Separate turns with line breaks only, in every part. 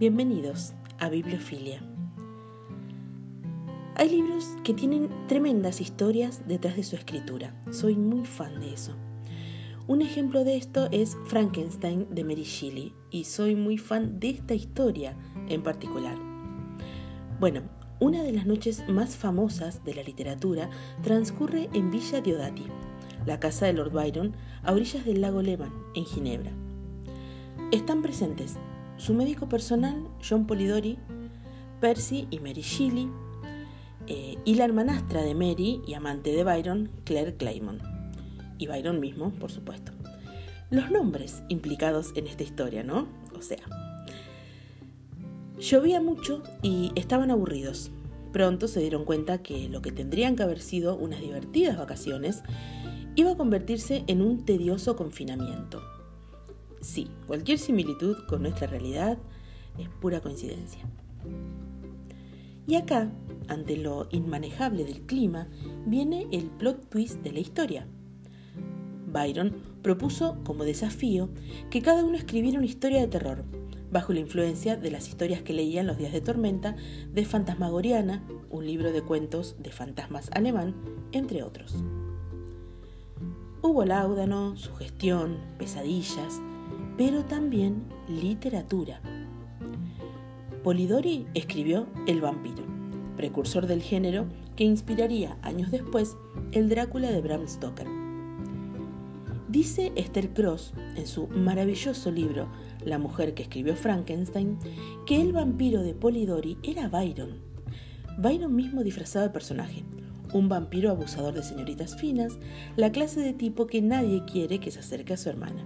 Bienvenidos a Bibliofilia. Hay libros que tienen tremendas historias detrás de su escritura. Soy muy fan de eso. Un ejemplo de esto es Frankenstein de Mary Shelley y soy muy fan de esta historia en particular. Bueno, una de las noches más famosas de la literatura transcurre en Villa Diodati, la casa de Lord Byron, a orillas del lago Leman, en Ginebra. Están presentes su médico personal, John Polidori, Percy y Mary Shelley, eh, y la hermanastra de Mary y amante de Byron, Claire Claymont. Y Byron mismo, por supuesto. Los nombres implicados en esta historia, ¿no? O sea, llovía mucho y estaban aburridos. Pronto se dieron cuenta que lo que tendrían que haber sido unas divertidas vacaciones iba a convertirse en un tedioso confinamiento. Sí, cualquier similitud con nuestra realidad es pura coincidencia. Y acá, ante lo inmanejable del clima, viene el plot twist de la historia. Byron propuso como desafío que cada uno escribiera una historia de terror, bajo la influencia de las historias que leía en los días de tormenta de Fantasmagoriana, un libro de cuentos de fantasmas alemán, entre otros. Hubo láudano, sugestión, pesadillas, pero también literatura. Polidori escribió El vampiro, precursor del género que inspiraría años después el Drácula de Bram Stoker. Dice Esther Cross en su maravilloso libro La mujer que escribió Frankenstein que el vampiro de Polidori era Byron. Byron mismo disfrazaba el personaje, un vampiro abusador de señoritas finas, la clase de tipo que nadie quiere que se acerque a su hermana.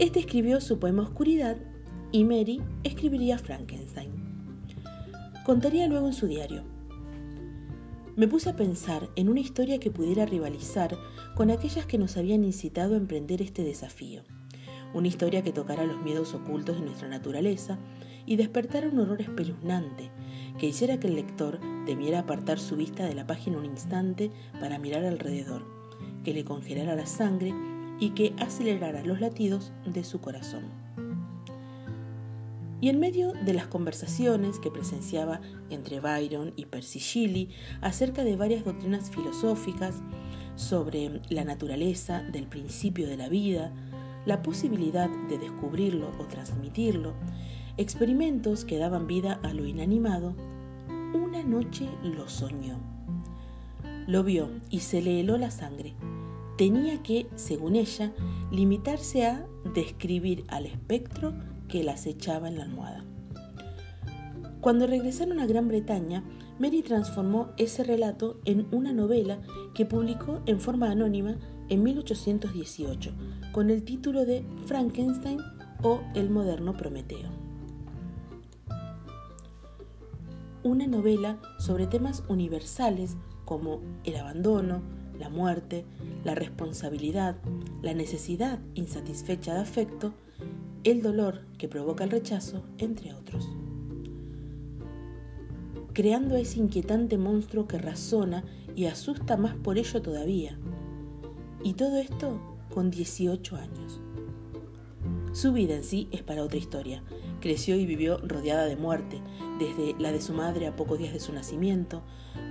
Este escribió su poema Oscuridad y Mary escribiría Frankenstein. Contaría luego en su diario. Me puse a pensar en una historia que pudiera rivalizar con aquellas que nos habían incitado a emprender este desafío. Una historia que tocara los miedos ocultos de nuestra naturaleza y despertara un horror espeluznante que hiciera que el lector temiera apartar su vista de la página un instante para mirar alrededor, que le congelara la sangre y que acelerara los latidos de su corazón. Y en medio de las conversaciones que presenciaba entre Byron y Percy Shelley acerca de varias doctrinas filosóficas sobre la naturaleza del principio de la vida, la posibilidad de descubrirlo o transmitirlo, experimentos que daban vida a lo inanimado, una noche lo soñó. Lo vio y se le heló la sangre tenía que, según ella, limitarse a describir al espectro que la acechaba en la almohada. Cuando regresaron a Gran Bretaña, Mary transformó ese relato en una novela que publicó en forma anónima en 1818, con el título de Frankenstein o El moderno Prometeo. Una novela sobre temas universales como el abandono, la muerte, la responsabilidad, la necesidad insatisfecha de afecto, el dolor que provoca el rechazo, entre otros. Creando ese inquietante monstruo que razona y asusta más por ello todavía. Y todo esto con 18 años. Su vida en sí es para otra historia. Creció y vivió rodeada de muerte, desde la de su madre a pocos días de su nacimiento,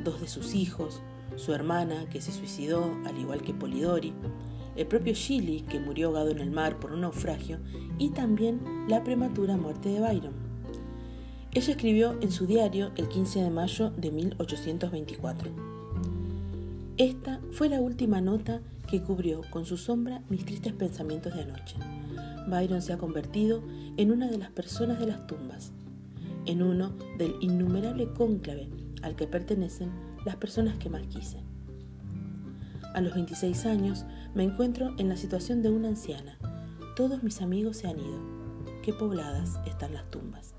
dos de sus hijos, su hermana que se suicidó al igual que Polidori, el propio Shelley que murió ahogado en el mar por un naufragio y también la prematura muerte de Byron. Ella escribió en su diario el 15 de mayo de 1824. Esta fue la última nota que cubrió con su sombra mis tristes pensamientos de anoche. Byron se ha convertido en una de las personas de las tumbas, en uno del innumerable cónclave al que pertenecen las personas que más quise. A los 26 años me encuentro en la situación de una anciana. Todos mis amigos se han ido. Qué pobladas están las tumbas.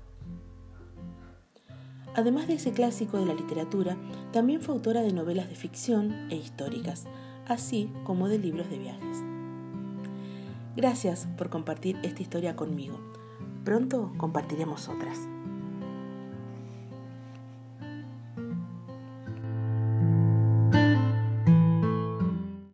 Además de ese clásico de la literatura, también fue autora de novelas de ficción e históricas, así como de libros de viajes. Gracias por compartir esta historia conmigo. Pronto compartiremos otras.